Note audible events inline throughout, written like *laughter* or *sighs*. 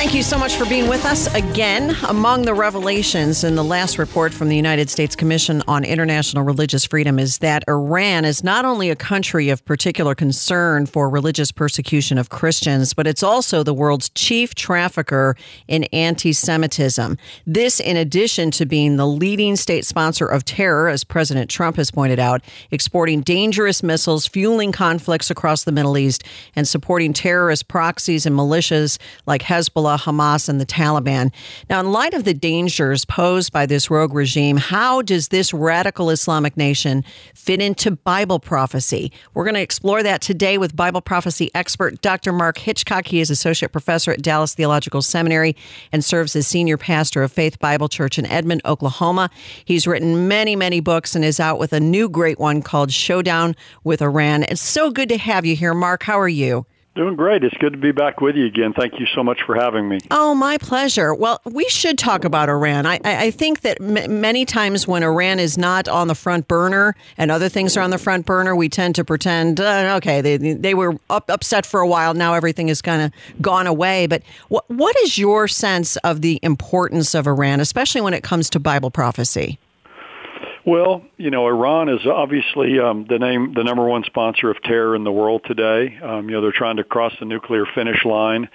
Thank you so much for being with us again. Among the revelations in the last report from the United States Commission on International Religious Freedom is that Iran is not only a country of particular concern for religious persecution of Christians, but it's also the world's chief trafficker in anti Semitism. This, in addition to being the leading state sponsor of terror, as President Trump has pointed out, exporting dangerous missiles, fueling conflicts across the Middle East, and supporting terrorist proxies and militias like Hezbollah. Hamas, and the Taliban. Now, in light of the dangers posed by this rogue regime, how does this radical Islamic nation fit into Bible prophecy? We're going to explore that today with Bible prophecy expert Dr. Mark Hitchcock. He is associate professor at Dallas Theological Seminary and serves as senior pastor of Faith Bible Church in Edmond, Oklahoma. He's written many, many books and is out with a new great one called Showdown with Iran. It's so good to have you here, Mark. How are you? Doing great. It's good to be back with you again. Thank you so much for having me. Oh, my pleasure. Well, we should talk about Iran. I, I think that m- many times when Iran is not on the front burner and other things are on the front burner, we tend to pretend, uh, okay, they, they were up, upset for a while. Now everything is kind of gone away. But what, what is your sense of the importance of Iran, especially when it comes to Bible prophecy? Well, you know, Iran is obviously um, the name, the number one sponsor of terror in the world today. Um, you know, they're trying to cross the nuclear finish line.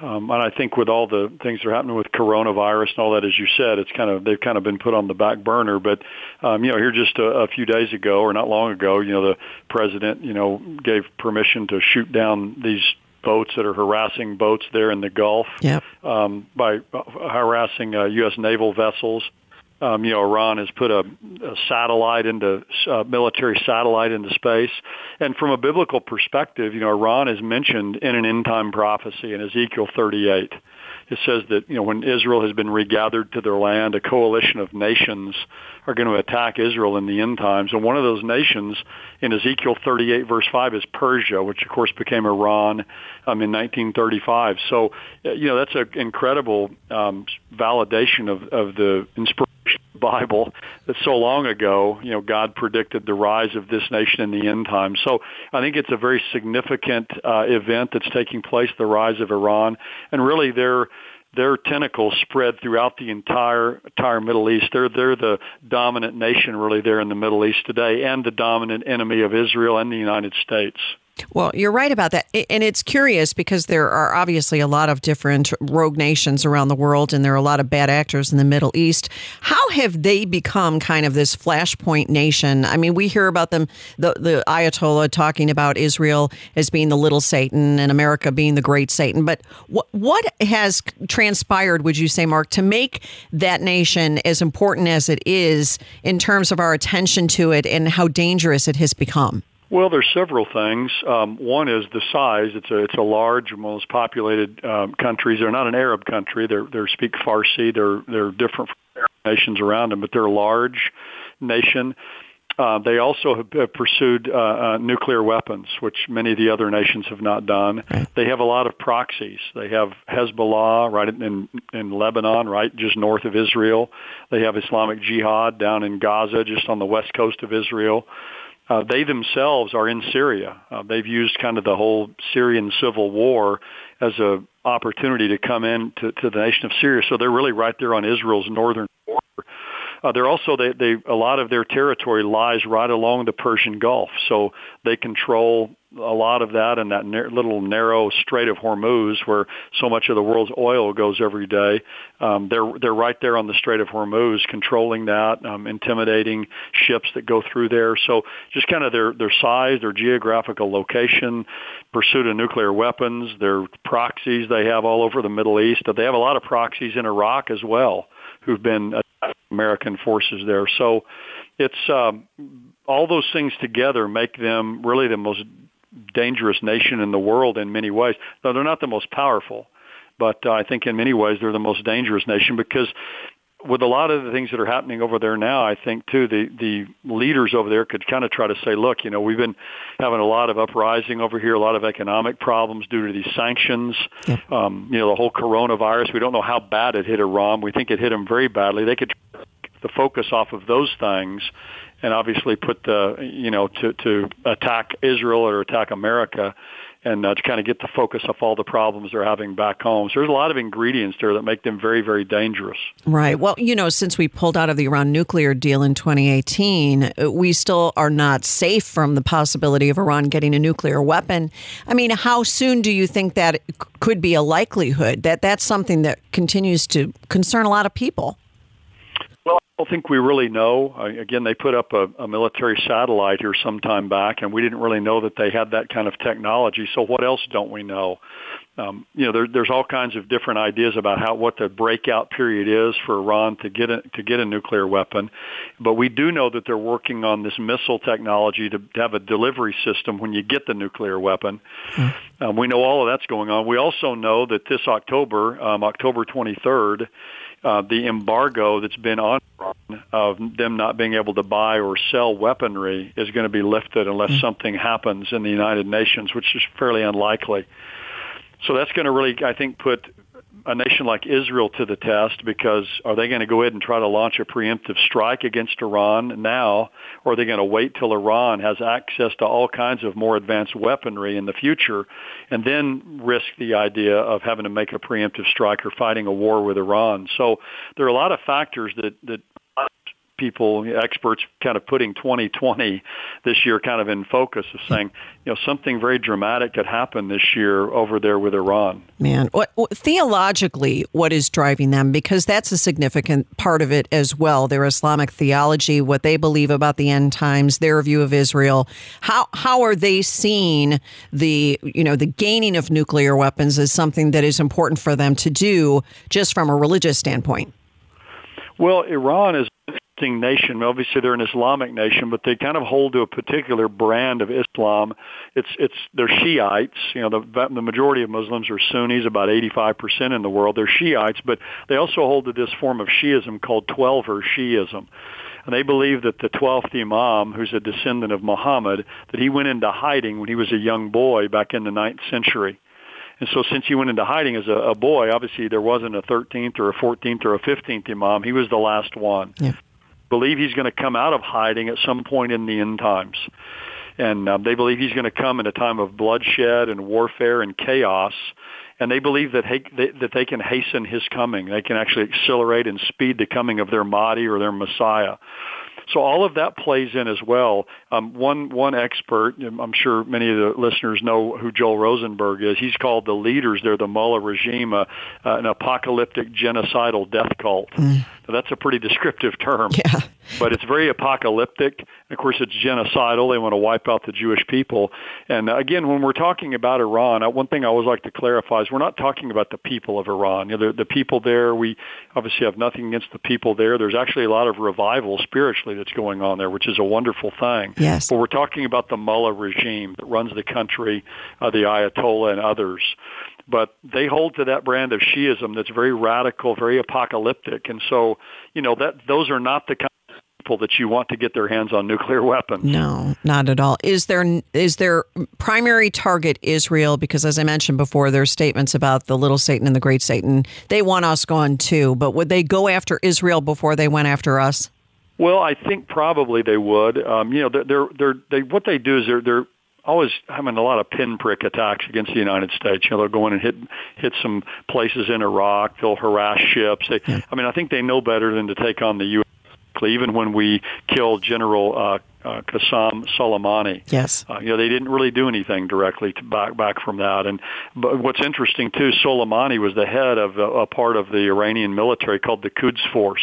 Um, and I think with all the things that are happening with coronavirus and all that, as you said, it's kind of they've kind of been put on the back burner. But um, you know, here just a, a few days ago, or not long ago, you know, the president, you know, gave permission to shoot down these boats that are harassing boats there in the Gulf yep. um, by harassing uh, U.S. naval vessels um, you know, Iran has put a, a satellite into uh, military satellite into space, and from a biblical perspective, you know, Iran is mentioned in an end time prophecy in Ezekiel 38 it says that you know when Israel has been regathered to their land, a coalition of nations are going to attack Israel in the end times. And one of those nations in Ezekiel 38 verse 5 is Persia, which of course became Iran um, in 1935. So uh, you know that's an incredible um, validation of, of the inspiration Bible that so long ago, you know, God predicted the rise of this nation in the end times. So I think it's a very significant uh, event that's taking place, the rise of Iran, and really their their tentacles spread throughout the entire entire Middle East. They're they're the dominant nation really there in the Middle East today, and the dominant enemy of Israel and the United States. Well, you're right about that. And it's curious because there are obviously a lot of different rogue nations around the world, and there are a lot of bad actors in the Middle East. How have they become kind of this flashpoint nation? I mean, we hear about them, the, the Ayatollah talking about Israel as being the little Satan and America being the great Satan. But what, what has transpired, would you say, Mark, to make that nation as important as it is in terms of our attention to it and how dangerous it has become? Well, there's several things. Um, one is the size. It's a it's a large, most populated um, countries. They're not an Arab country. They're they speak Farsi. They're they're different from nations around them, but they're a large nation. Uh, they also have pursued uh, uh, nuclear weapons, which many of the other nations have not done. They have a lot of proxies. They have Hezbollah right in in Lebanon, right just north of Israel. They have Islamic Jihad down in Gaza, just on the west coast of Israel uh, they themselves are in Syria. Uh, they've used kind of the whole Syrian civil war as a opportunity to come in to, to the nation of Syria. So they're really right there on Israel's northern border. Uh, they're also they, they a lot of their territory lies right along the Persian Gulf, so they control a lot of that in that little narrow Strait of Hormuz, where so much of the world's oil goes every day. Um, they're they're right there on the Strait of Hormuz, controlling that, um, intimidating ships that go through there. So just kind of their their size, their geographical location, pursuit of nuclear weapons, their proxies they have all over the Middle East. They have a lot of proxies in Iraq as well, who've been American forces there. So it's um, all those things together make them really the most dangerous nation in the world in many ways. Though they're not the most powerful, but uh, I think in many ways they're the most dangerous nation because with a lot of the things that are happening over there now, I think too the the leaders over there could kind of try to say, look, you know, we've been having a lot of uprising over here, a lot of economic problems due to these sanctions. Yeah. Um, you know, the whole coronavirus. We don't know how bad it hit Iran. We think it hit them very badly. They could the focus off of those things and obviously put the you know to to attack Israel or attack America and uh, to kind of get the focus off all the problems they're having back home. So there's a lot of ingredients there that make them very, very dangerous. Right. Well, you know, since we pulled out of the Iran nuclear deal in 2018, we still are not safe from the possibility of Iran getting a nuclear weapon. I mean, how soon do you think that could be a likelihood? That that's something that continues to concern a lot of people. Don't think we really know. Again, they put up a, a military satellite here some time back, and we didn't really know that they had that kind of technology. So what else don't we know? Um, you know, there, there's all kinds of different ideas about how what the breakout period is for Iran to get a, to get a nuclear weapon, but we do know that they're working on this missile technology to, to have a delivery system when you get the nuclear weapon. Mm-hmm. Um, we know all of that's going on. We also know that this October, um, October 23rd, uh, the embargo that's been on of them not being able to buy or sell weaponry is going to be lifted unless mm-hmm. something happens in the United Nations, which is fairly unlikely. So that's going to really, I think, put a nation like Israel to the test because are they going to go ahead and try to launch a preemptive strike against Iran now, or are they going to wait till Iran has access to all kinds of more advanced weaponry in the future and then risk the idea of having to make a preemptive strike or fighting a war with Iran? So there are a lot of factors that, that people, experts, kind of putting 2020 this year kind of in focus of saying, you know, something very dramatic could happen this year over there with Iran. Man, what, theologically, what is driving them? Because that's a significant part of it as well. Their Islamic theology, what they believe about the end times, their view of Israel. How how are they seeing the you know the gaining of nuclear weapons as something that is important for them to do, just from a religious standpoint? Well, Iran is nation. Obviously, they're an Islamic nation, but they kind of hold to a particular brand of Islam. It's it's they're Shiites. You know, the the majority of Muslims are Sunnis, about 85 percent in the world. They're Shiites, but they also hold to this form of Shiism called Twelver Shiism. And they believe that the 12th Imam, who's a descendant of Muhammad, that he went into hiding when he was a young boy back in the ninth century. And so since he went into hiding as a, a boy, obviously there wasn't a 13th or a 14th or a 15th Imam. He was the last one. Yeah believe he's going to come out of hiding at some point in the end times. And um, they believe he's going to come in a time of bloodshed and warfare and chaos. And they believe that he, they, that they can hasten his coming. They can actually accelerate and speed the coming of their Mahdi or their Messiah. So all of that plays in as well. Um, one one expert, I'm sure many of the listeners know who Joel Rosenberg is. He's called the leaders. They're the Mullah regime, uh, uh, an apocalyptic genocidal death cult. Mm. So that's a pretty descriptive term. Yeah. But it's very apocalyptic. Of course, it's genocidal. They want to wipe out the Jewish people. And uh, again, when we're talking about Iran, uh, one thing I always like to clarify is we're not talking about the people of Iran. You know, the, the people there, we obviously have nothing against the people there. There's actually a lot of revival spiritually that's going on there, which is a wonderful thing. Yes. But we're talking about the mullah regime that runs the country, uh, the Ayatollah and others but they hold to that brand of Shiism that's very radical, very apocalyptic, and so you know that those are not the kind of people that you want to get their hands on nuclear *laughs* weapons. No, not at all. Is there is their primary target Israel? Because as I mentioned before, there's statements about the little Satan and the great Satan. They want us gone too, but would they go after Israel before they went after us? Well, I think probably they would. Um, you know, they're, they're, they're, they what they do is they're they're always having a lot of pinprick attacks against the United States. You know, they'll go in and hit hit some places in Iraq. They'll harass ships. They, yeah. I mean, I think they know better than to take on the U.S. Even when we killed General uh, uh, Qasem Soleimani, yes, uh, you know they didn't really do anything directly to back back from that. And but what's interesting too, Soleimani was the head of a, a part of the Iranian military called the Quds Force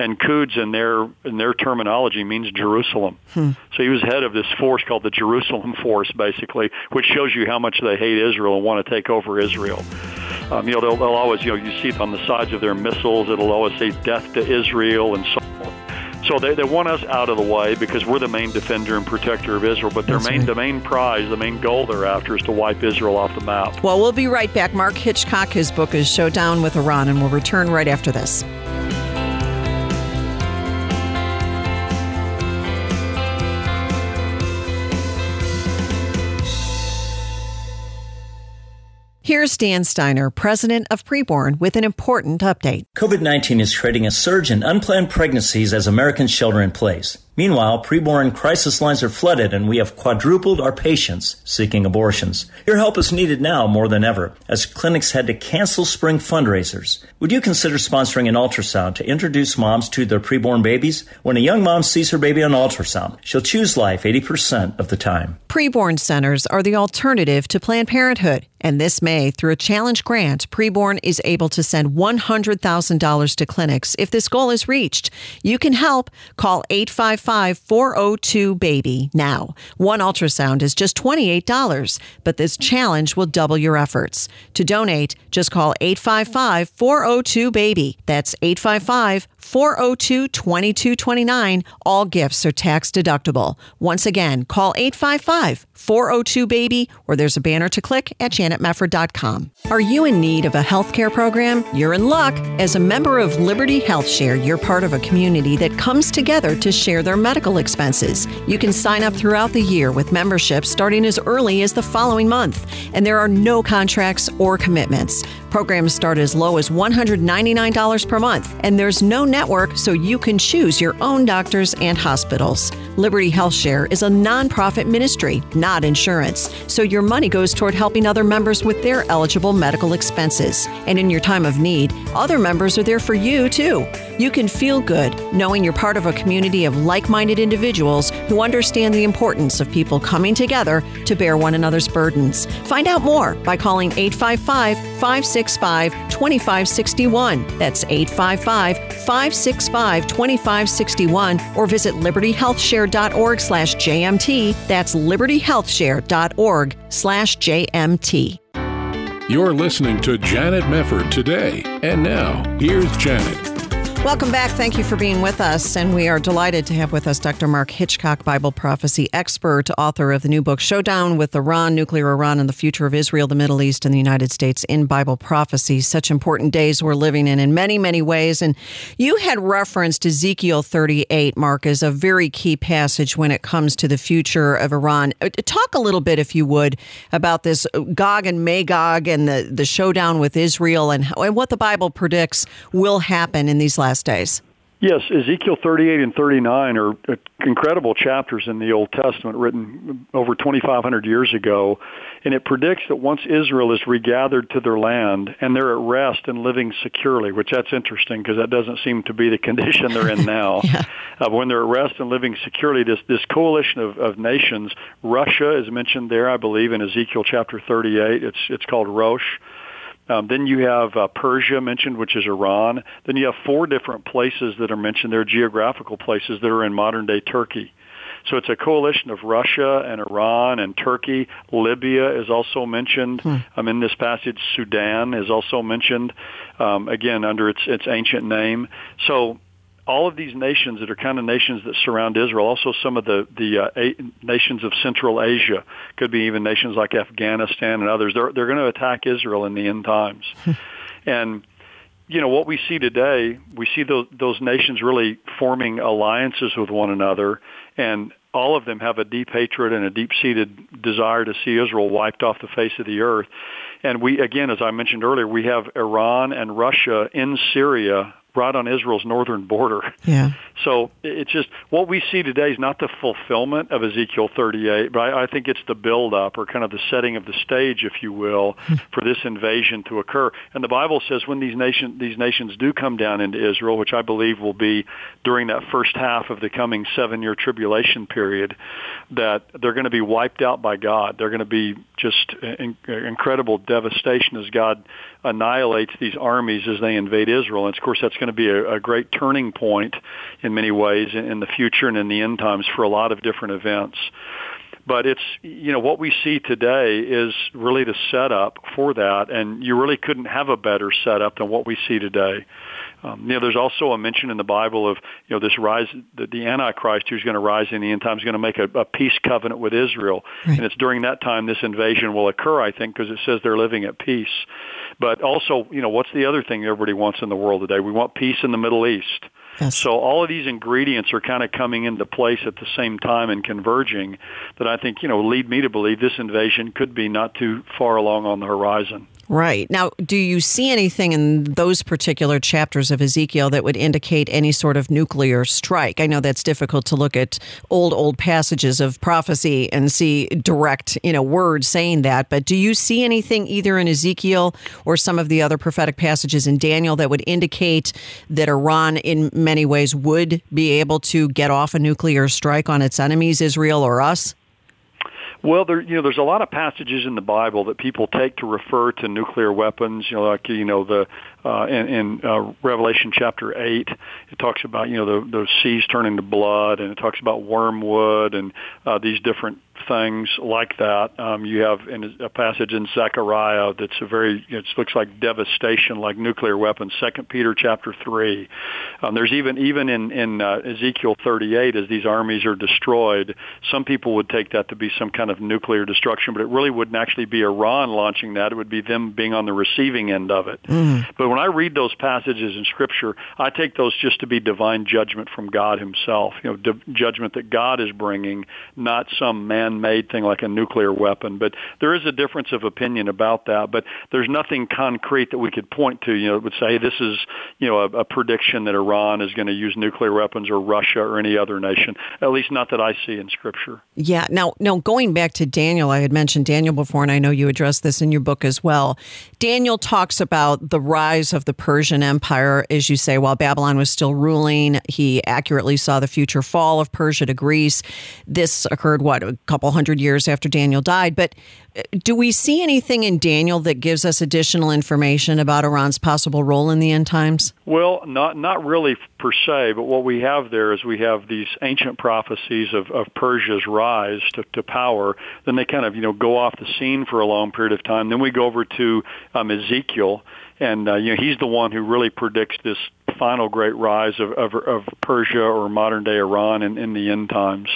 and Quds in their in their terminology means Jerusalem. Hmm. So he was head of this force called the Jerusalem Force, basically, which shows you how much they hate Israel and want to take over Israel. Um, you know, they'll, they'll always, you know, you see it on the sides of their missiles. It'll always say "Death to Israel" and so. On. So they, they want us out of the way because we're the main defender and protector of Israel. But their That's main right. the main prize, the main goal they're after, is to wipe Israel off the map. Well, we'll be right back. Mark Hitchcock, his book is Showdown with Iran, and we'll return right after this. Here's Dan Steiner, president of Preborn, with an important update. COVID 19 is creating a surge in unplanned pregnancies as Americans shelter in place. Meanwhile, preborn crisis lines are flooded and we have quadrupled our patients seeking abortions. Your help is needed now more than ever as clinics had to cancel spring fundraisers. Would you consider sponsoring an ultrasound to introduce moms to their preborn babies? When a young mom sees her baby on ultrasound, she'll choose life 80% of the time. Preborn centers are the alternative to Planned Parenthood. And this May, through a challenge grant, Preborn is able to send $100,000 to clinics if this goal is reached. You can help. Call 855 402 BABY now. One ultrasound is just $28, but this challenge will double your efforts. To donate, just call 855 402 BABY. That's 855 402 2229. All gifts are tax deductible. Once again, call 855 402 BABY or there's a banner to click at janetmefford.com. Are you in need of a healthcare program? You're in luck. As a member of Liberty Health Share, you're part of a community that comes together to share their medical expenses. You can sign up throughout the year with membership starting as early as the following month, and there are no contracts or commitments. Programs start as low as $199 per month, and there's no network, so you can choose your own doctors and hospitals. Liberty Health Share is a nonprofit ministry, not insurance, so your money goes toward helping other members with their eligible medical expenses. And in your time of need, other members are there for you too. You can feel good knowing you're part of a community of like minded individuals who understand the importance of people coming together to bear one another's burdens. Find out more by calling 855 565 2561. That's 855 565 2561 or visit libertyhealthshare.org slash JMT. That's libertyhealthshare.org slash JMT. You're listening to Janet Mefford today. And now, here's Janet. Welcome back. Thank you for being with us. And we are delighted to have with us Dr. Mark Hitchcock, Bible prophecy expert, author of the new book Showdown with Iran, Nuclear Iran, and the Future of Israel, the Middle East, and the United States in Bible prophecy. Such important days we're living in in many, many ways. And you had referenced Ezekiel 38, Mark, as a very key passage when it comes to the future of Iran. Uh, Talk a little bit, if you would, about this Gog and Magog and the, the showdown with Israel and, and what the Bible predicts will happen in these last days. Yes, Ezekiel 38 and 39 are uh, incredible chapters in the Old Testament written over 2,500 years ago. And it predicts that once Israel is regathered to their land and they're at rest and living securely, which that's interesting because that doesn't seem to be the *laughs* condition they're in now. *laughs* Yeah. uh, when they're at rest and living securely, this, this coalition of, of nations, Russia is mentioned there, I believe, in Ezekiel chapter 38. It's, it's called Rosh. Um, then you have uh, Persia mentioned, which is Iran. Then you have four different places that are mentioned. They're geographical places that are in modern day Turkey. So it's a coalition of Russia and Iran and Turkey. Libya is also mentioned um, in this passage. Sudan is also mentioned, um, again, under its, its ancient name. So all of these nations that are kind of nations that surround Israel, also some of the the uh, a- nations of Central Asia, could be even nations like Afghanistan and others. They're they're going to attack Israel in the end times, *laughs* and you know what we see today. We see those those nations really forming alliances with one another, and all of them have a deep hatred and a deep seated desire to see Israel wiped off the face of the earth. And we again, as I mentioned earlier, we have Iran and Russia in Syria right on Israel's northern border. Yeah. *laughs* So it's just what we see today is not the fulfillment of Ezekiel 38, but I, I think it's the build-up or kind of the setting of the stage, if you will, hmm. for this invasion to occur. And the Bible says when these nation these nations do come down into Israel, which I believe will be during that first half of the coming seven-year tribulation period, that they're going to be wiped out by God. They're going to be just in, incredible devastation as God annihilates these armies as they invade Israel. And of course, that's going to be a, a great turning point in many ways in, in the future and in the end times for a lot of different events. But it's you know what we see today is really the setup for that, and you really couldn't have a better setup than what we see today. Um, you know, there's also a mention in the Bible of you know this rise, the, the Antichrist who's going to rise in the end times is going to make a, a peace covenant with Israel, right. and it's during that time this invasion will occur. I think because it says they're living at peace. But also, you know, what's the other thing everybody wants in the world today? We want peace in the Middle East. Yes. So all of these ingredients are kind of coming into place at the same time and converging that I think, you know, lead me to believe this invasion could be not too far along on the horizon. Right. Now, do you see anything in those particular chapters of Ezekiel that would indicate any sort of nuclear strike? I know that's difficult to look at old, old passages of prophecy and see direct, you know, words saying that, but do you see anything either in Ezekiel or some of the other prophetic passages in Daniel that would indicate that Iran, in many ways, would be able to get off a nuclear strike on its enemies, Israel or us? Well, there you know there's a lot of passages in the Bible that people take to refer to nuclear weapons. You know, like you know the uh, in, in uh, Revelation chapter eight, it talks about you know the the seas turning to blood, and it talks about wormwood and uh, these different things like that. Um, you have in a passage in Zechariah that's a very it looks like devastation, like nuclear weapons. Second Peter chapter three. Um, there's even even in in uh, Ezekiel 38 as these armies are destroyed. Some people would take that to be some kind of nuclear destruction, but it really wouldn't actually be Iran launching that. It would be them being on the receiving end of it. Mm. But when I read those passages in Scripture, I take those just to be divine judgment from God Himself. You know, di- judgment that God is bringing, not some man man-made thing like a nuclear weapon. But there is a difference of opinion about that. But there's nothing concrete that we could point to. You know, that would say this is you know a, a prediction that Iran is going to use nuclear weapons or Russia or any other nation. At least not that I see in Scripture. Yeah. Now, now going back to Daniel, I had mentioned Daniel before, and I know you addressed this in your book as well. Daniel talks about the rise of the Persian Empire, as you say, while Babylon was still ruling. He accurately saw the future fall of Persia to Greece. This occurred what a couple couple hundred years after Daniel died. But uh, do we see anything in Daniel that gives us additional information about Iran's possible role in the end times? Well, not not really per se, but what we have there is we have these ancient prophecies of, of Persia's rise to, to power. Then they kind of you know go off the scene for a long period of time. Then we go over to um, Ezekiel, and uh, you know he's the one who really predicts this final great rise of, of, of Persia or modern day Iran in, in the end times.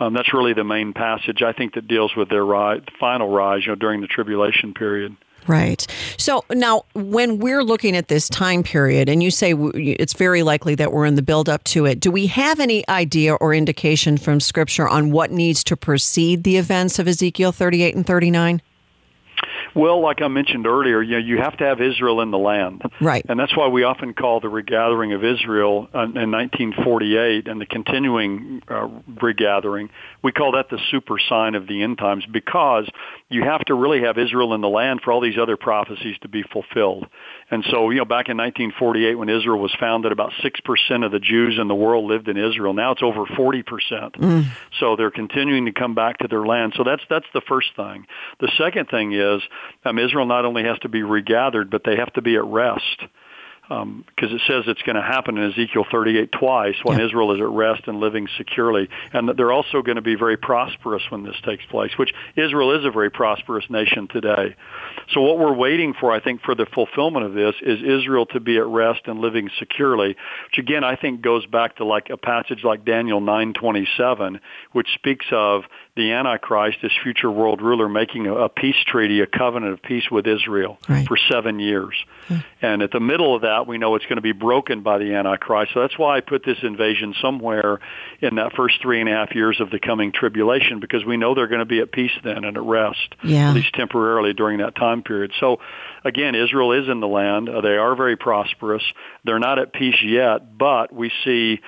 Um, that's really the main passage I think that deals with their rise, final rise, you know, during the tribulation period. Right. So now, when we're looking at this time period, and you say it's very likely that we're in the build up to it, do we have any idea or indication from Scripture on what needs to precede the events of Ezekiel 38 and 39? Well, like I mentioned earlier, you know, you have to have Israel in the land, right? And that's why we often call the regathering of Israel in 1948 and the continuing uh, regathering. We call that the super sign of the end times because you have to really have Israel in the land for all these other prophecies to be fulfilled. And so, you know, back in 1948 when Israel was founded, about 6% of the Jews in the world lived in Israel. Now it's over 40%. Mm. So they're continuing to come back to their land. So that's that's the first thing. The second thing is um, Israel not only has to be regathered, but they have to be at rest because um, it says it's going to happen in Ezekiel 38 twice when yeah. Israel is at rest and living securely, and that they're also going to be very prosperous when this takes place. Which Israel is a very prosperous nation today. So what we're waiting for, I think, for the fulfillment of this is Israel to be at rest and living securely, which again I think goes back to like a passage like Daniel 9:27, which speaks of the Antichrist, this future world ruler, making a, a peace treaty, a covenant of peace with Israel right. for seven years. Hmm. And at the middle of that, we know it's going to be broken by the Antichrist. So that's why I put this invasion somewhere in that first three and a half years of the coming tribulation, because we know they're going to be at peace then and at rest, yeah. at least temporarily during that time period. So again, Israel is in the land. Uh, they are very prosperous. They're not at peace yet, but we see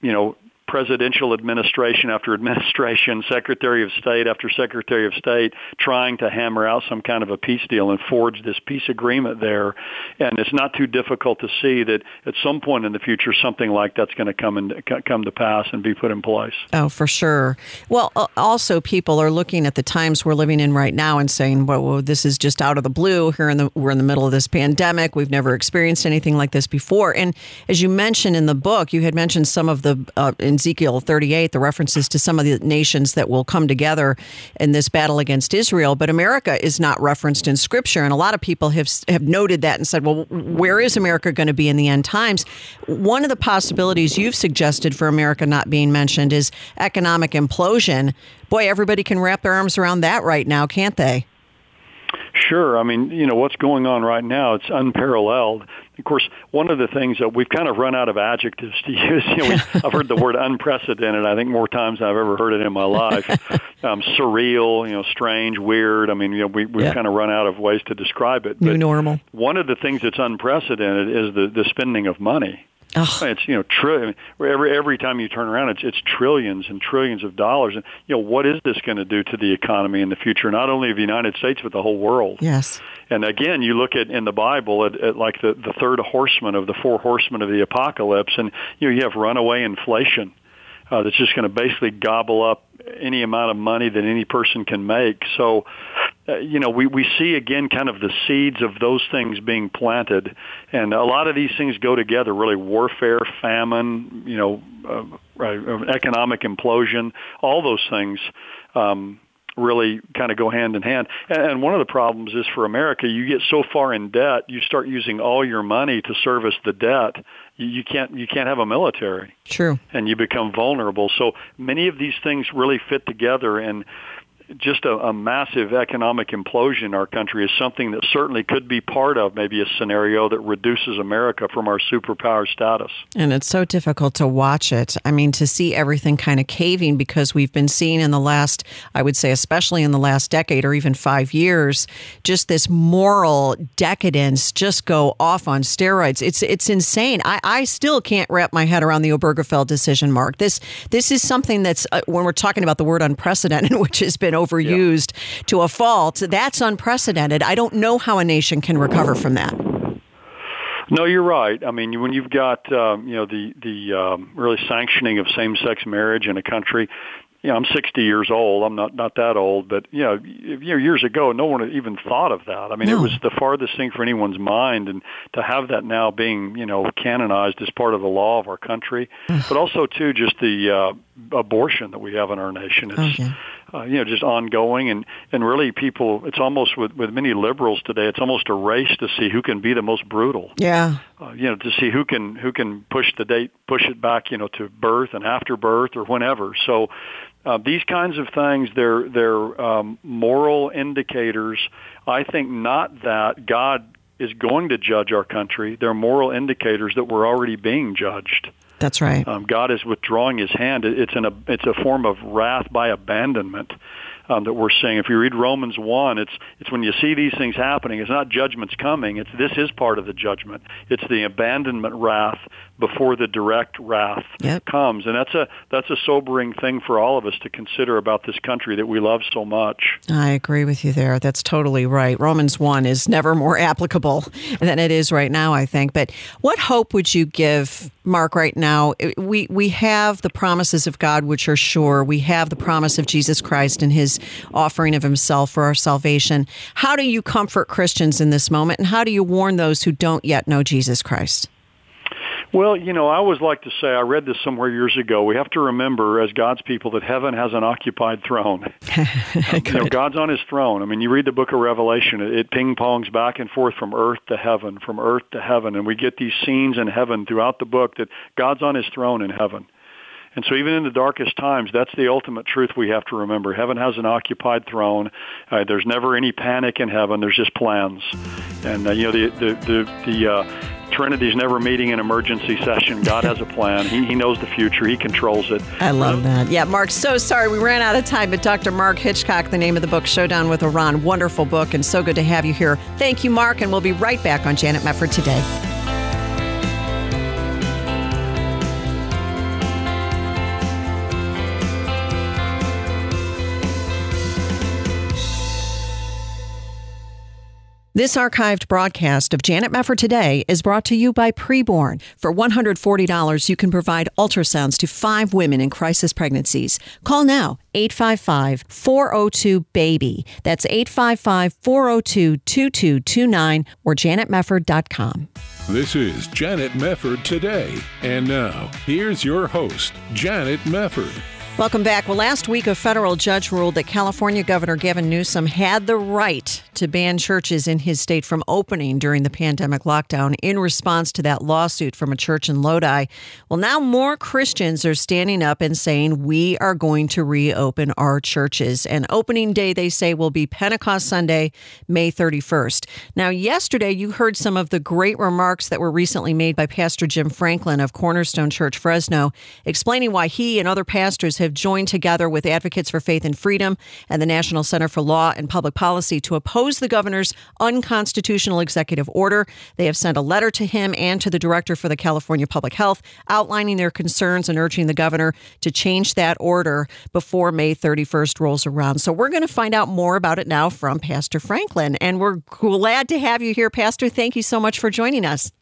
you know, presidential administration after administration, Secretary of State after Secretary of State, trying to hammer out some kind of a peace deal and forge this peace agreement there. And it's not too difficult to see that at some point in the future, something like that's going to come and come to pass and be put in place. Oh, for sure. Well, also people are looking at the times we're living in right now and saying, "Well, well this is just out of the blue. Here in the we're in the middle of this pandemic. We've never experienced anything like this before." And as you mentioned in the book, you had mentioned some of the uh, in Ezekiel 38, the references to some of the nations that will come together in this battle against Israel. But America is not referenced in Scripture, and a lot of people have have noted that and said, "Well, where is America going to be in the end times?" One of the possibilities you've suggested for America not being mentioned is economic implosion. Boy, everybody can wrap their arms around that right now, can't they? Sure. I mean, you know, what's going on right now, it's unparalleled. Of course, one of the things that we've kind of run out of adjectives to *laughs* use, you know, I've heard the word unprecedented, I think more times than I've ever heard it in my life. *laughs* Um, surreal, you know, strange, weird. I mean, you know, we, we've yeah. kind of run out of ways to describe it. New normal. One of the things that's unprecedented is the, the spending of money. Oh. It's you know tri- every every time you turn around, it's it's trillions and trillions of dollars, and you know what is this going to do to the economy in the future, not only of the United States but the whole world. Yes. And again, you look at in the Bible at, at like the the third horseman of the four horsemen of the apocalypse, and you know you have runaway inflation uh, that's just going to basically gobble up any amount of money that any person can make. So, uh, you know, we, we see again kind of the seeds of those things being planted. And a lot of these things go together, really warfare, famine, you know, uh, uh, economic implosion, all those things. Um, really kind of go hand in hand. And one of the problems is for America, you get so far in debt, you start using all your money to service the debt. You can't you can't have a military. True. And you become vulnerable. So many of these things really fit together and just a, a, massive economic implosion in our country is something that certainly could be part of maybe a scenario that reduces America from our superpower status. And it's so difficult to watch it. I mean, to see everything kind of caving because we've been seeing in the last, I would say, especially in the last decade or even five years, just this moral decadence just go off on steroids. It's it's insane. I, I still can't wrap my head around the Obergefell decision, Mark. This this is something that's uh, when we're talking about the word unprecedented, *laughs* which has been overused yeah. to a fault. That's unprecedented. I don't know how a nation can recover from that. No, you're right. I mean, when you've got um, you know the the um, really sanctioning of same-sex marriage in a country, you know, I'm 60 years old. I'm not not that old, but you know, you know, years ago, no one even thought of that. I mean, no. it was the farthest thing for anyone's mind, and to have that now being, you know, canonized as part of the law of our country, but *sighs* also too just the uh, abortion that we have in our nation. It's, okay. Uh, you know, just ongoing, and and really, people. It's almost with with many liberals today. It's almost a race to see who can be the most brutal. Yeah. Uh, you know, to see who can who can push the date, push it back, you know, to birth and after birth or whenever. So uh, these kinds of things, they're they're um, moral indicators. I think not that God is going to judge our country. They're moral indicators that we're already being judged. That's right. Um, God is withdrawing His hand. It's an it's a form of wrath by abandonment um, that we're seeing. If you read Romans one, it's it's when you see these things happening. It's not judgments coming. It's this is part of the judgment. It's the abandonment wrath before the direct wrath yep. comes, and that's a that's a sobering thing for all of us to consider about this country that we love so much. I agree with you there. That's totally right. Romans one is never more *laughs* applicable than it is right now. I think. But what hope would you give, Mark? Right now, we we have the promises of God, which are sure. We have the promise of Jesus Christ and His offering of himself for our salvation. How do you comfort Christians in this moment, and how do you warn those who don't yet know Jesus Christ? Well, you know, I always like to say, I read this somewhere years ago. We have to remember, as God's people, that heaven has an occupied throne. *laughs* you know, God's on His throne. I mean, you read the Book of Revelation; it, it ping pongs back and forth from earth to heaven, from earth to heaven, and we get these scenes in heaven throughout the book that God's on His throne in heaven. And so even in the darkest times, that's the ultimate truth we have to remember. Heaven has an occupied throne. Uh, there's never any panic in heaven. There's just plans. And, uh, you know, the, the, the, the uh, Trinity's never meeting an emergency session. God has a plan. He, he knows the future. He controls it. I love that. Yeah, Mark, so sorry we ran out of time, but Dr. Mark Hitchcock, the name of the book, Showdown with Iran. Wonderful book, and so good to have you here. Thank you, Mark, and we'll be right back on Janet Mefford today. This archived broadcast of Janet Mefford Today is brought to you by Preborn. For $140, you can provide ultrasounds to five women in crisis pregnancies. Call now, 855 402 BABY. That's 855 402 2229 or janetmefford.com. This is Janet Mefford Today. And now, here's your host, Janet Mefford. Welcome back. Well, last week, a federal judge ruled that California Governor Gavin Newsom had the right to ban churches in his state from opening during the pandemic lockdown in response to that lawsuit from a church in Lodi. Well, now more Christians are standing up and saying, We are going to reopen our churches. And opening day, they say, will be Pentecost Sunday, May 31st. Now, yesterday, you heard some of the great remarks that were recently made by Pastor Jim Franklin of Cornerstone Church Fresno, explaining why he and other pastors have have joined together with Advocates for Faith and Freedom and the National Center for Law and Public Policy to oppose the governor's unconstitutional executive order. They have sent a letter to him and to the director for the California Public Health outlining their concerns and urging the governor to change that order before May 31st rolls around. So we're going to find out more about it now from Pastor Franklin. And we're glad to have you here, Pastor. Thank you so much for joining us.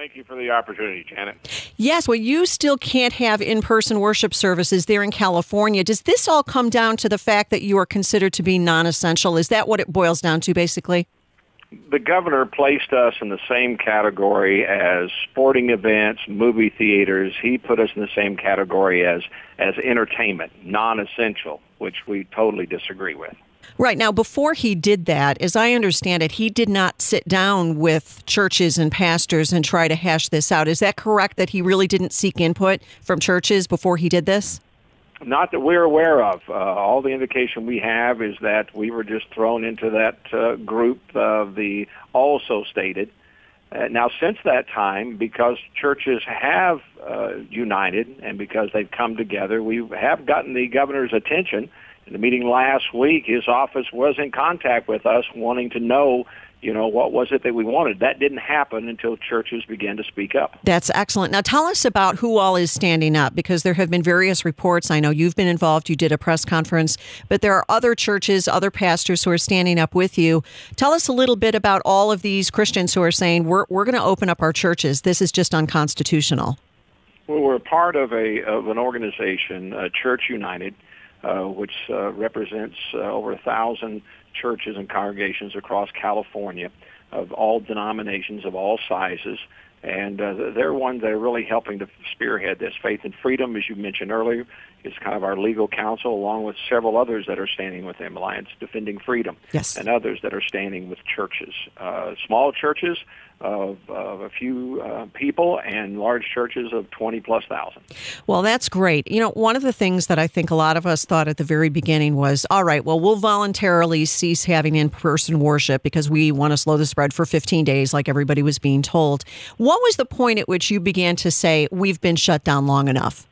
Thank you for the opportunity, Janet. Yes, well, you still can't have in person worship services there in California. Does this all come down to the fact that you are considered to be non essential? Is that what it boils down to, basically? The governor placed us in the same category as sporting events, movie theaters. He put us in the same category as, as entertainment, non essential, which we totally disagree with. Right. Now, before he did that, as I understand it, he did not sit down with churches and pastors and try to hash this out. Is that correct that he really didn't seek input from churches before he did this? Not that we're aware of. Uh, all the indication we have is that we were just thrown into that uh, group of the also stated. Uh, now, since that time, because churches have uh, united and because they've come together, we have gotten the governor's attention in the meeting last week, his office was in contact with us wanting to know you know, what was it that we wanted? That didn't happen until churches began to speak up. That's excellent. Now, tell us about who all is standing up because there have been various reports. I know you've been involved, you did a press conference, but there are other churches, other pastors who are standing up with you. Tell us a little bit about all of these Christians who are saying, we're, we're going to open up our churches. This is just unconstitutional. Well, we're part of, a, of an organization, uh, Church United uh, which uh, represents uh, over a thousand churches and congregations across California of all denominations, of all sizes. And uh, they're ones that are really helping to spearhead this. Faith and Freedom, as you mentioned earlier, is kind of our legal counsel, along with several others that are standing with them, Alliance Defending Freedom, yes. and others that are standing with churches, uh, small churches of, of a few uh, people and large churches of 20 plus thousand. Well, that's great. You know, one of the things that I think a lot of us thought at the very beginning was, all right, well, we'll voluntarily cease having in person worship because we want to slow the spread for 15 days, like everybody was being told. What was the point at which you began to say, we've been shut down long enough?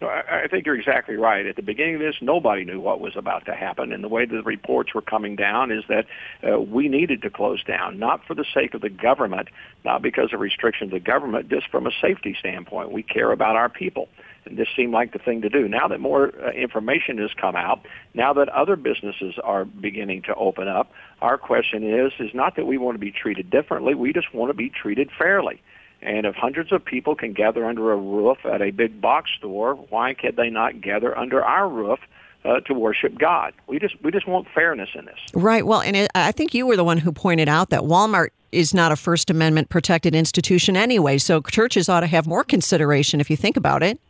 I think you're exactly right. At the beginning of this, nobody knew what was about to happen, and the way the reports were coming down is that uh, we needed to close down, not for the sake of the government, not because of restrictions of the government, just from a safety standpoint. We care about our people, and this seemed like the thing to do. Now that more uh, information has come out, now that other businesses are beginning to open up, our question is is not that we want to be treated differently. We just want to be treated fairly. And if hundreds of people can gather under a roof at a big box store, why can they not gather under our roof uh, to worship God? We just we just want fairness in this. Right. Well, and it, I think you were the one who pointed out that Walmart is not a First Amendment protected institution anyway. So churches ought to have more consideration if you think about it.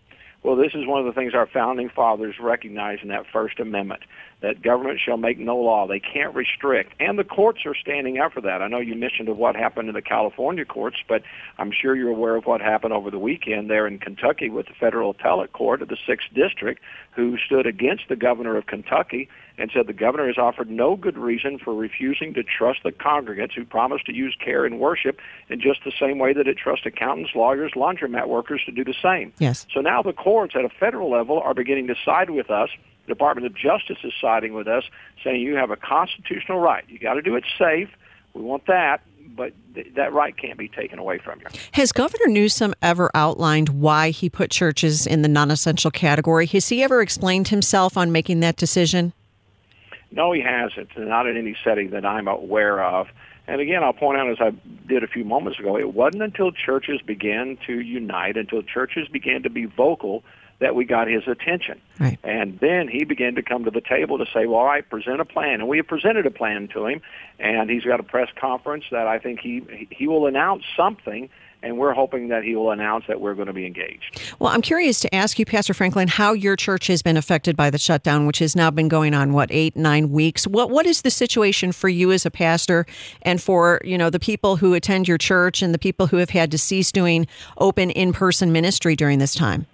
Well, this is one of the things our founding fathers recognized in that First Amendment that government shall make no law. They can't restrict. And the courts are standing up for that. I know you mentioned of what happened in the California courts, but I'm sure you're aware of what happened over the weekend there in Kentucky with the federal appellate court of the 6th District who stood against the governor of Kentucky and said the governor has offered no good reason for refusing to trust the congregants who promised to use care in worship in just the same way that it trusts accountants, lawyers, laundromat workers to do the same. Yes. So now the courts at a federal level are beginning to side with us the Department of Justice is siding with us, saying you have a constitutional right. You got to do it safe. We want that, but th- that right can't be taken away from you. Has Governor Newsom ever outlined why he put churches in the non essential category? Has he ever explained himself on making that decision? No, he hasn't. Not in any setting that I'm aware of. And again, I'll point out, as I did a few moments ago, it wasn't until churches began to unite, until churches began to be vocal, that we got his attention. Right. And then he began to come to the table to say, well, all right, present a plan. And we have presented a plan to him, and he's got a press conference that I think he, he will announce something and we're hoping that he will announce that we're going to be engaged. Well, I'm curious to ask you, Pastor Franklin, how your church has been affected by the shutdown, which has now been going on what eight, nine weeks. What what is the situation for you as a pastor, and for you know the people who attend your church and the people who have had to cease doing open in person ministry during this time?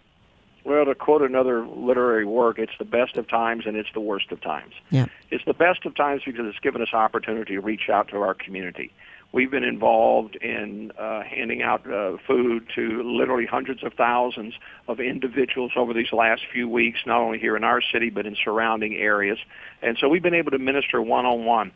Well, to quote another literary work, it's the best of times and it's the worst of times. Yeah. It's the best of times because it's given us opportunity to reach out to our community. We've been involved in uh, handing out uh, food to literally hundreds of thousands of individuals over these last few weeks, not only here in our city but in surrounding areas. And so we've been able to minister one-on-one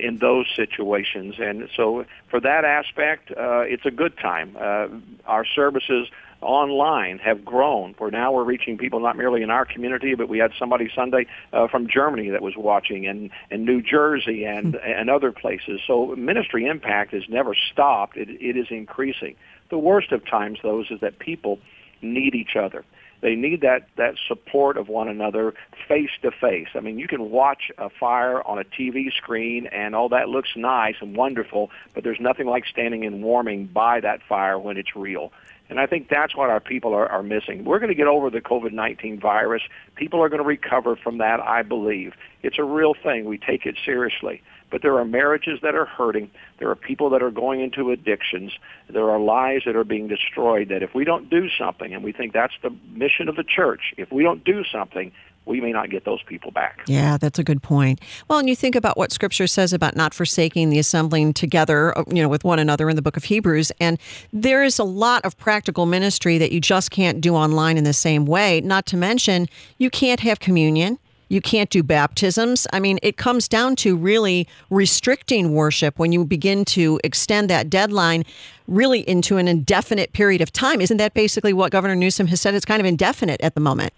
in those situations. And so for that aspect, uh, it's a good time. Uh, our services online have grown. For now, we're reaching people not merely in our community, but we had somebody Sunday uh, from Germany that was watching, and and New Jersey, and mm-hmm. and other places. So ministry impact has never stopped. It it is increasing. The worst of times, though, is that people need each other. They need that, that support of one another face to face. I mean, you can watch a fire on a TV screen and all that looks nice and wonderful, but there's nothing like standing and warming by that fire when it's real. And I think that's what our people are, are missing. We're going to get over the COVID-19 virus. People are going to recover from that, I believe. It's a real thing. We take it seriously. But there are marriages that are hurting. There are people that are going into addictions. There are lives that are being destroyed that if we don't do something, and we think that's the mission of the church, if we don't do something, we may not get those people back. Yeah, that's a good point. Well, and you think about what Scripture says about not forsaking the assembling together, you know, with one another in the book of Hebrews, and there is a lot of practical ministry that you just can't do online in the same way. Not to mention, you can't have communion. You can't do baptisms. I mean, it comes down to really restricting worship when you begin to extend that deadline really into an indefinite period of time. Isn't that basically what Governor Newsom has said? It's kind of indefinite at the moment.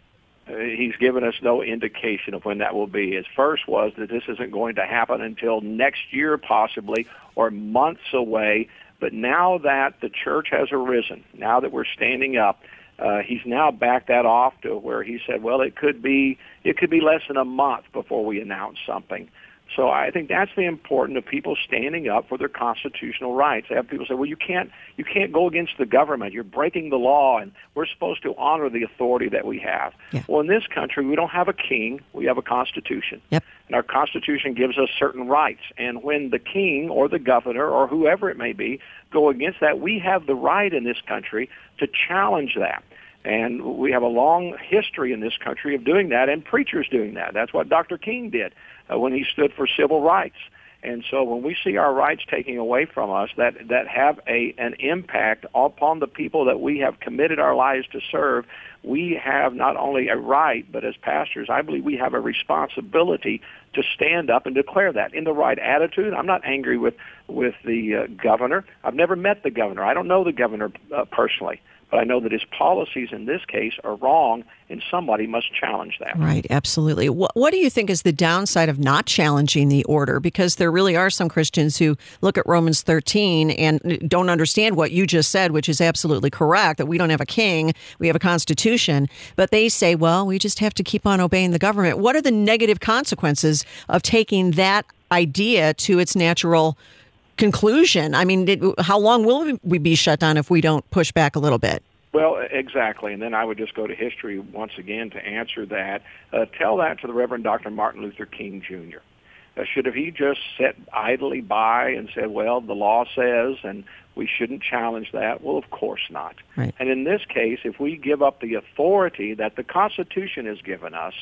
Uh, he's given us no indication of when that will be. His first was that this isn't going to happen until next year, possibly, or months away. But now that the church has arisen, now that we're standing up, uh, he's now backed that off to where he said, "Well, it could be it could be less than a month before we announce something." So I think that's the important of people standing up for their constitutional rights. I have people say, "Well, you can't you can't go against the government. You're breaking the law, and we're supposed to honor the authority that we have." Yeah. Well, in this country, we don't have a king. We have a constitution. Yep. And our constitution gives us certain rights. And when the king or the governor or whoever it may be go against that, we have the right in this country to challenge that. And we have a long history in this country of doing that and preachers doing that. That's what Dr. King did uh, when he stood for civil rights. And so when we see our rights taken away from us that, that have a, an impact upon the people that we have committed our lives to serve, we have not only a right, but as pastors, I believe we have a responsibility to stand up and declare that in the right attitude. I'm not angry with, with the uh, governor. I've never met the governor. I don't know the governor uh, personally. But I know that his policies in this case are wrong, and somebody must challenge that. Right, absolutely. What, what do you think is the downside of not challenging the order? Because there really are some Christians who look at Romans 13 and don't understand what you just said, which is absolutely correct that we don't have a king, we have a constitution. But they say, well, we just have to keep on obeying the government. What are the negative consequences of taking that idea to its natural conclusion. I mean, did, how long will we be shut down if we don't push back a little bit? Well, exactly. And then I would just go to history once again to answer that. Uh, tell that to the Reverend Dr. Martin Luther King Jr. Uh, should have he just sat idly by and said, well, the law says and we shouldn't challenge that? Well, of course not. Right. And in this case, if we give up the authority that the Constitution has given us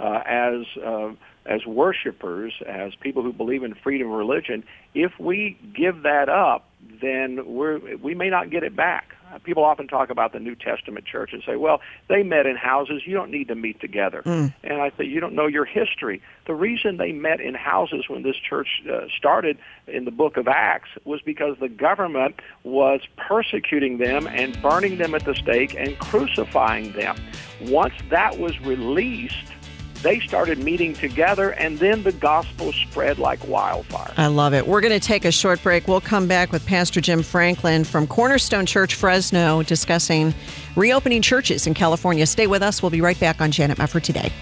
uh, as uh, as worshipers, as people who believe in freedom of religion, if we give that up, then we're, we may not get it back. People often talk about the New Testament church and say, well, they met in houses. You don't need to meet together. Mm. And I say, you don't know your history. The reason they met in houses when this church uh, started in the book of Acts was because the government was persecuting them and burning them at the stake and crucifying them. Once that was released, they started meeting together, and then the gospel spread like wildfire. I love it. We're going to take a short break. We'll come back with Pastor Jim Franklin from Cornerstone Church Fresno discussing reopening churches in California. Stay with us. We'll be right back on Janet Mefford today.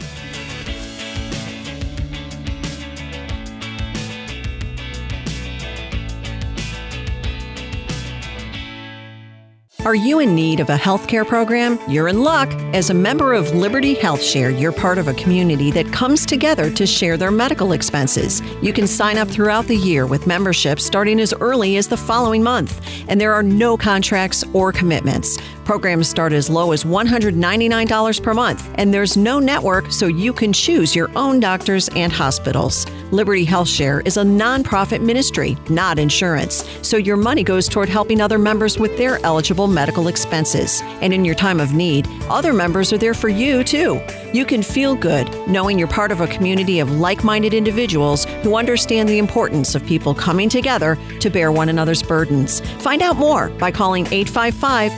Are you in need of a healthcare program? You're in luck. As a member of Liberty Health Share, you're part of a community that comes together to share their medical expenses. You can sign up throughout the year with membership starting as early as the following month, and there are no contracts or commitments. Programs start as low as $199 per month, and there's no network, so you can choose your own doctors and hospitals. Liberty Health Share is a nonprofit ministry, not insurance, so your money goes toward helping other members with their eligible medical expenses. And in your time of need, other members are there for you too. You can feel good knowing you're part of a community of like minded individuals who understand the importance of people coming together to bear one another's burdens. Find out more by calling 855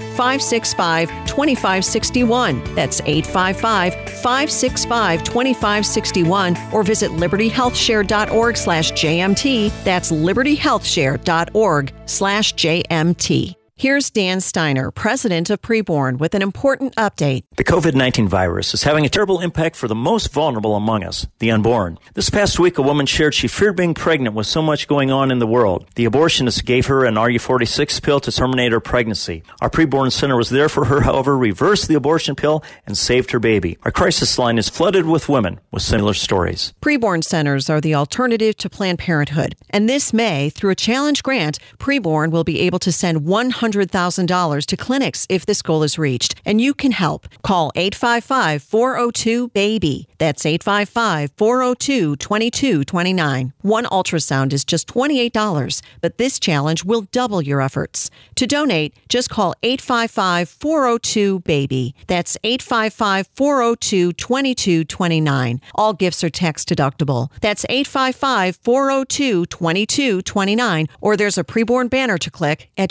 565 2561. That's 855 565 2561 or visit libertyhealthshare.org slash JMT. That's libertyhealthshare.org slash JMT. Here's Dan Steiner, president of Preborn, with an important update. The COVID 19 virus is having a terrible impact for the most vulnerable among us, the unborn. This past week, a woman shared she feared being pregnant with so much going on in the world. The abortionist gave her an RU46 pill to terminate her pregnancy. Our Preborn Center was there for her, however, reversed the abortion pill and saved her baby. Our crisis line is flooded with women with similar stories. Preborn centers are the alternative to Planned Parenthood. And this May, through a challenge grant, Preborn will be able to send 100 $100,000 to clinics if this goal is reached. And you can help. Call 855 402 BABY. That's 855 402 2229. One ultrasound is just $28, but this challenge will double your efforts. To donate, just call 855 402 BABY. That's 855 402 2229. All gifts are tax deductible. That's 855 402 2229, or there's a preborn banner to click at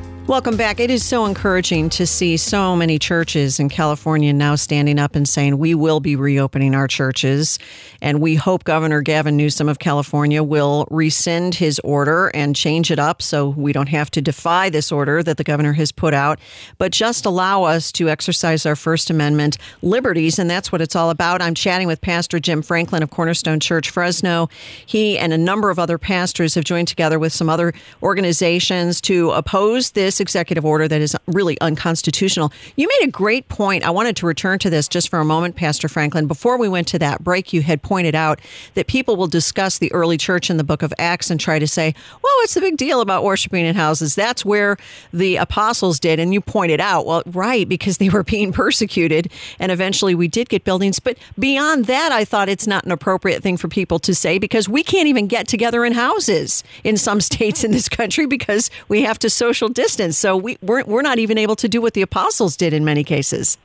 Welcome back. It is so encouraging to see so many churches in California now standing up and saying we will be reopening our churches. And we hope Governor Gavin Newsom of California will rescind his order and change it up so we don't have to defy this order that the governor has put out, but just allow us to exercise our First Amendment liberties. And that's what it's all about. I'm chatting with Pastor Jim Franklin of Cornerstone Church Fresno. He and a number of other pastors have joined together with some other organizations to oppose this executive order that is really unconstitutional. You made a great point. I wanted to return to this just for a moment, Pastor Franklin. Before we went to that break, you had pointed out that people will discuss the early church in the book of Acts and try to say, well, what's the big deal about worshiping in houses? That's where the apostles did. And you pointed out, well, right, because they were being *laughs* persecuted. And eventually we did get buildings. But beyond that, I thought it's not an appropriate thing for people to say because we can't even get together in houses in some *laughs* states in this country because we have to social distance. So we, we're, we're not even able to do what the apostles did in many cases.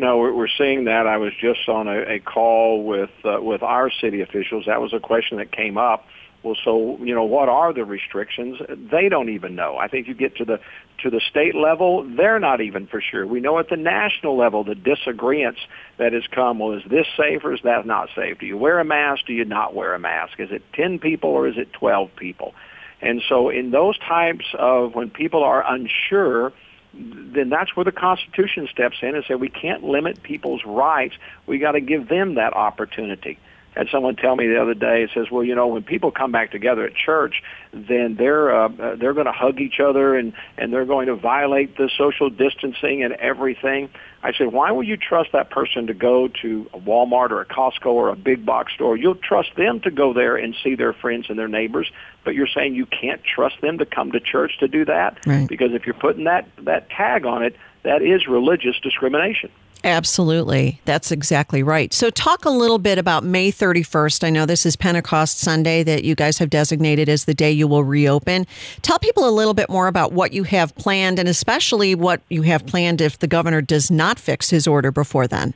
No, we're, we're seeing that. I was just on a, a call with uh, with our city officials. That was a question that came up. Well, so you know, what are the restrictions? They don't even know. I think you get to the to the state level, they're not even for sure. We know at the national level the disagreements that has come. Well, is this safe or is that not safe? Do you wear a mask? Do you not wear a mask? Is it ten people or is it twelve people? And so in those types of when people are unsure, then that's where the Constitution steps in and say we can't limit people's rights. We got to give them that opportunity had someone tell me the other day. It says, "Well, you know, when people come back together at church, then they're uh, uh they're going to hug each other and and they're going to violate the social distancing and everything." I said, "Why would you trust that person to go to a Walmart or a Costco or a big box store? You'll trust them to go there and see their friends and their neighbors, but you're saying you can't trust them to come to church to do that right. because if you're putting that that tag on it, that is religious discrimination." Absolutely. That's exactly right. So, talk a little bit about May 31st. I know this is Pentecost Sunday that you guys have designated as the day you will reopen. Tell people a little bit more about what you have planned and especially what you have planned if the governor does not fix his order before then.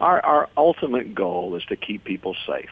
Our, our ultimate goal is to keep people safe.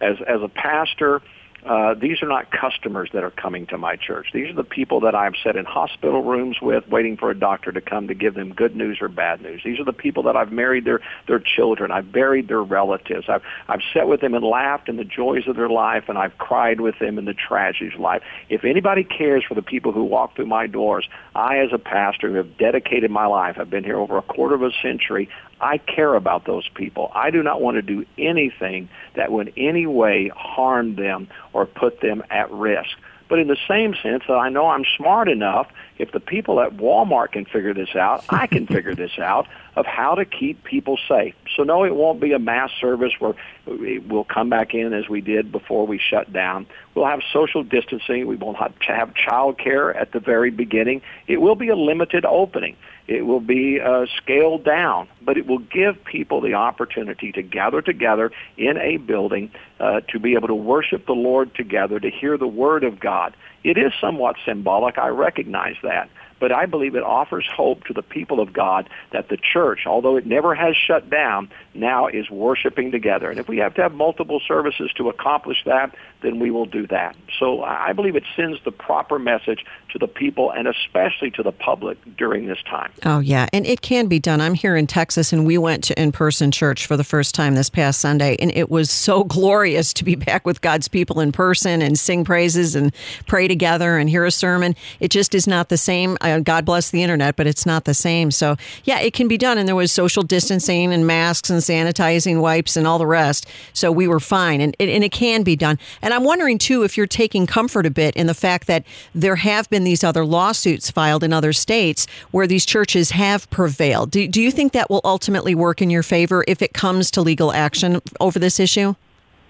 As, as a pastor, uh, these are not customers that are coming to my church. These are the people that I've sat in hospital rooms with, waiting for a doctor to come to give them good news or bad news. These are the people that I've married their their children. I've buried their relatives. I've I've sat with them and laughed in the joys of their life, and I've cried with them in the tragedies of life. If anybody cares for the people who walk through my doors, I, as a pastor who have dedicated my life, I've been here over a quarter of a century. I care about those people. I do not want to do anything that would in any way harm them or put them at risk. But in the same sense that I know I'm smart enough, if the people at Walmart can figure this out, I can *laughs* figure this out of how to keep people safe. So no, it won't be a mass service where we'll come back in as we did before we shut down. We'll have social distancing. We won't have child care at the very beginning. It will be a limited opening. It will be uh, scaled down, but it will give people the opportunity to gather together in a building uh, to be able to worship the Lord together, to hear the Word of God. It is somewhat symbolic. I recognize that. But I believe it offers hope to the people of God that the church, although it never has shut down, now is worshiping together. And if we have to have multiple services to accomplish that, then we will do that. So I believe it sends the proper message to the people and especially to the public during this time. Oh, yeah. And it can be done. I'm here in Texas and we went to in person church for the first time this past Sunday. And it was so *laughs* glorious to be back with God's people in person and sing praises and pray together and hear a sermon. It just is not the same. God bless the internet, but it's not the same. So, yeah, it can be done. And there was social distancing and masks and sanitizing wipes and all the rest. So we were fine. And, and it can be done. And I'm wondering, too, if you're taking comfort a bit in the fact that there have been these other lawsuits filed in other states where these churches have prevailed. Do, do you think that will ultimately work in your favor if it comes to legal action over this issue?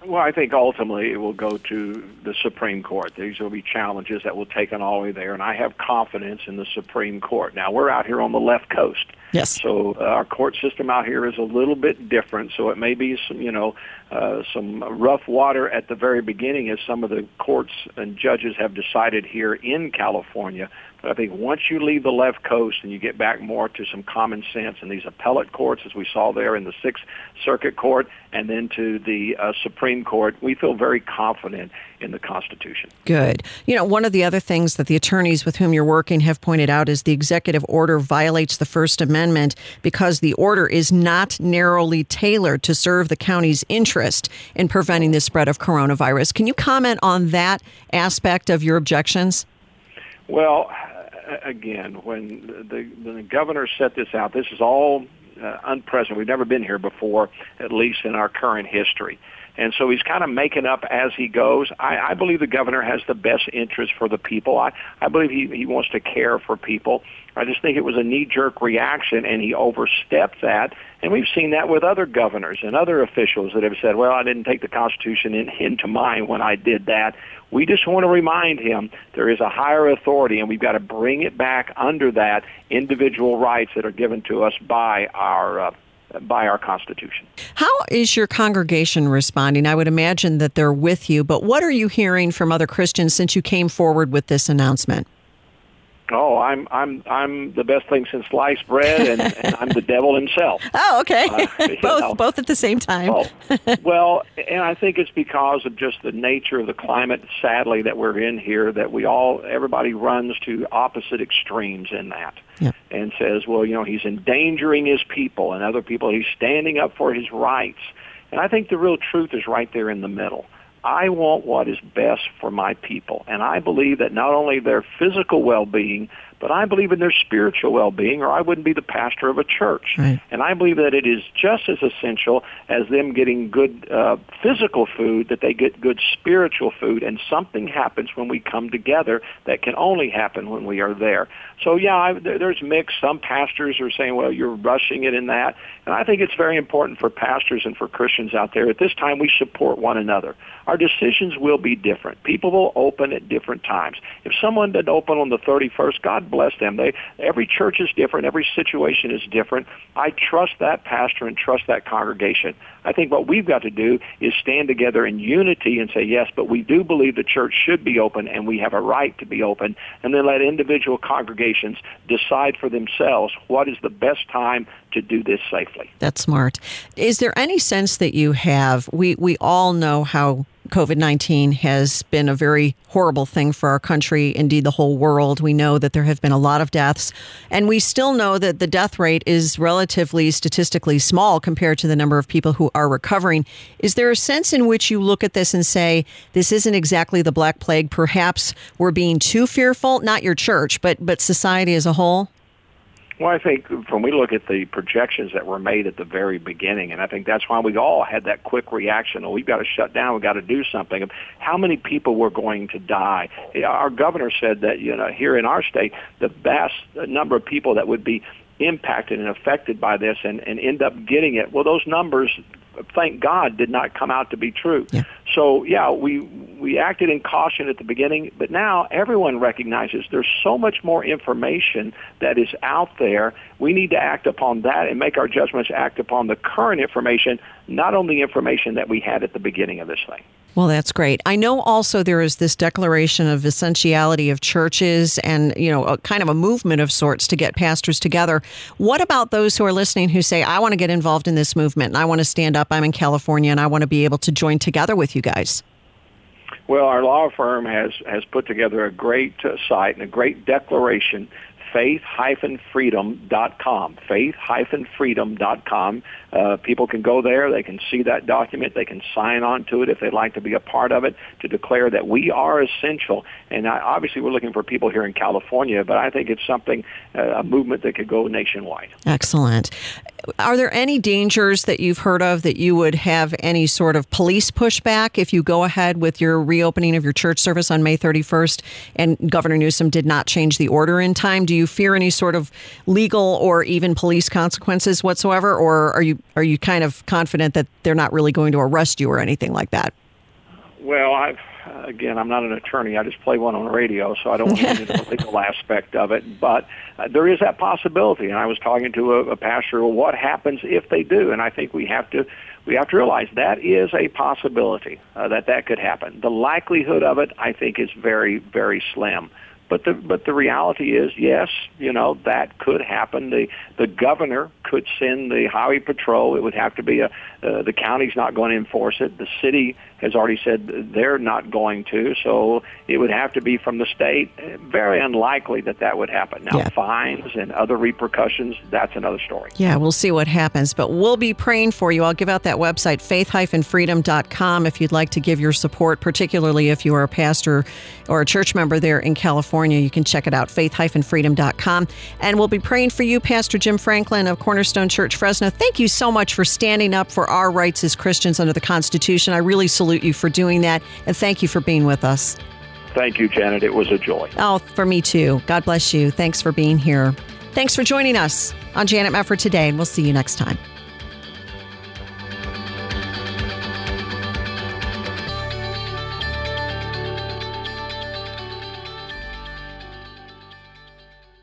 Well, I think ultimately it will go to the Supreme Court. These will be challenges that will take it all the way there, and I have confidence in the Supreme Court. Now, we're out here on the left coast. Yes. So uh, our court system out here is a little bit different. So it may be some, you know, uh, some rough water at the very beginning, as some of the courts and judges have decided here in California. But I think once you leave the left coast and you get back more to some common sense and these appellate courts, as we saw there in the Sixth Circuit Court, and then to the uh, Supreme Court, we feel very confident in the Constitution. Good. You know, one of the other things that the attorneys with whom you're working have pointed out is the executive order violates the First Amendment because the order is not narrowly tailored to serve the county's interest in preventing the spread of coronavirus. Can you comment on that aspect of your objections? Well, again, when the, the governor set this out, this is all uh, unprecedented. We've never been here before, at least in our current history. And so he's kind of making up as he goes. I, I believe the governor has the best interest for the people. I, I believe he, he wants to care for people. I just think it was a knee-jerk reaction, and he overstepped that. And we've seen that with other governors and other officials that have said, well, I didn't take the Constitution in, into mind when I did that. We just want to remind him there is a higher authority, and we've got to bring it back under that individual rights that are given to us by our uh, by our Constitution. How is your congregation responding? I would imagine that they're with you, but what are you hearing from other Christians since you came forward with this announcement? Oh, I'm I'm I'm the best thing since sliced bread, and, *laughs* and I'm the devil himself. Oh, okay. Uh, *laughs* both know. both at the same time. Oh, *laughs* well, and I think it's because of just the nature of the climate, sadly, that we're in here. That we all everybody runs to opposite extremes in that, yeah. and says, well, you know, he's endangering his people and other people. He's standing up for his rights, and I think the real truth is right there in the middle. I want what is best for my people. And I believe that not only their physical well-being, but I believe in their spiritual well-being or I wouldn't be the pastor of a church. Right. And I believe that it is just as essential as them getting good uh, physical food that they get good spiritual food and something happens when we come together that can only happen when we are there. So yeah, I, there's mixed. Some pastors are saying, well, you're rushing it in that. And I think it's very important for pastors and for Christians out there. At this time, we support one another. Our decisions will be different. People will open at different times. If someone didn't open on the 31st, God bless them. They, every church is different. Every situation is different. I trust that pastor and trust that congregation. I think what we've got to do is stand together in unity and say, yes, but we do believe the church should be open and we have a right to be open. And then let individual congregations decide for themselves what is the best time to do this safely. That's smart. Is there any sense that you have? We we all know how COVID 19 has been a very horrible thing for our country, indeed the whole world. We know that there have been a lot of deaths, and we still know that the death rate is relatively statistically small compared to the number of people who are recovering. Is there a sense in which you look at this and say, this isn't exactly the Black Plague? Perhaps we're being too fearful, not your church, but, but society as a whole? Well, I think when we look at the projections that were made at the very beginning, and I think that's why we all had that quick reaction. Oh, we've got to shut down. We've got to do something. How many people were going to die? Our governor said that you know here in our state, the vast number of people that would be impacted and affected by this and, and end up getting it. Well, those numbers thank God, did not come out to be true. Yeah. So yeah, we we acted in caution at the beginning, but now everyone recognizes there's so much more information that is out there. We need to act upon that and make our judgments act upon the current information, not on the information that we had at the beginning of this thing. Well, that's great. I know also there is this declaration of essentiality of churches and, you know, a kind of a movement of sorts to get pastors together. What about those who are listening who say, I want to get involved in this movement and I want to stand up? I'm in California and I want to be able to join together with you guys? Well, our law firm has, has put together a great uh, site and a great declaration faith-freedom.com. Faith-freedom.com. Uh, people can go there. They can see that document. They can sign on to it if they'd like to be a part of it to declare that we are essential. And I, obviously, we're looking for people here in California, but I think it's something, uh, a movement that could go nationwide. Excellent. Are there any dangers that you've heard of that you would have any sort of police pushback if you go ahead with your reopening of your church service on May 31st and Governor Newsom did not change the order in time? Do you fear any sort of legal or even police consequences whatsoever, or are you are you kind of confident that they're not really going to arrest you or anything like that? Well, I've again, I'm not an attorney. I just play one on the radio, so I don't want to into the *laughs* legal aspect of it. But uh, there is that possibility. And I was talking to a, a pastor. Well, what happens if they do? And I think we have to we have to realize that is a possibility uh, that that could happen. The likelihood of it, I think, is very very slim. But the but the reality is, yes, you know that could happen. The the governor could send the highway patrol. It would have to be a uh, the county's not going to enforce it. The city has already said they're not going to. So it would have to be from the state. Very unlikely that that would happen. Now, yeah. fines and other repercussions, that's another story. Yeah, we'll see what happens. But we'll be praying for you. I'll give out that website, faith-freedom.com, if you'd like to give your support, particularly if you are a pastor or a church member there in California. You can check it out, faith-freedom.com. And we'll be praying for you, Pastor Jim Franklin of Cornerstone Church Fresno. Thank you so much for standing up for our rights as Christians under the Constitution. I really salute you for doing that, and thank you for being with us. Thank you, Janet. It was a joy. Oh, for me too. God bless you. Thanks for being here. Thanks for joining us on Janet Mefford today, and we'll see you next time.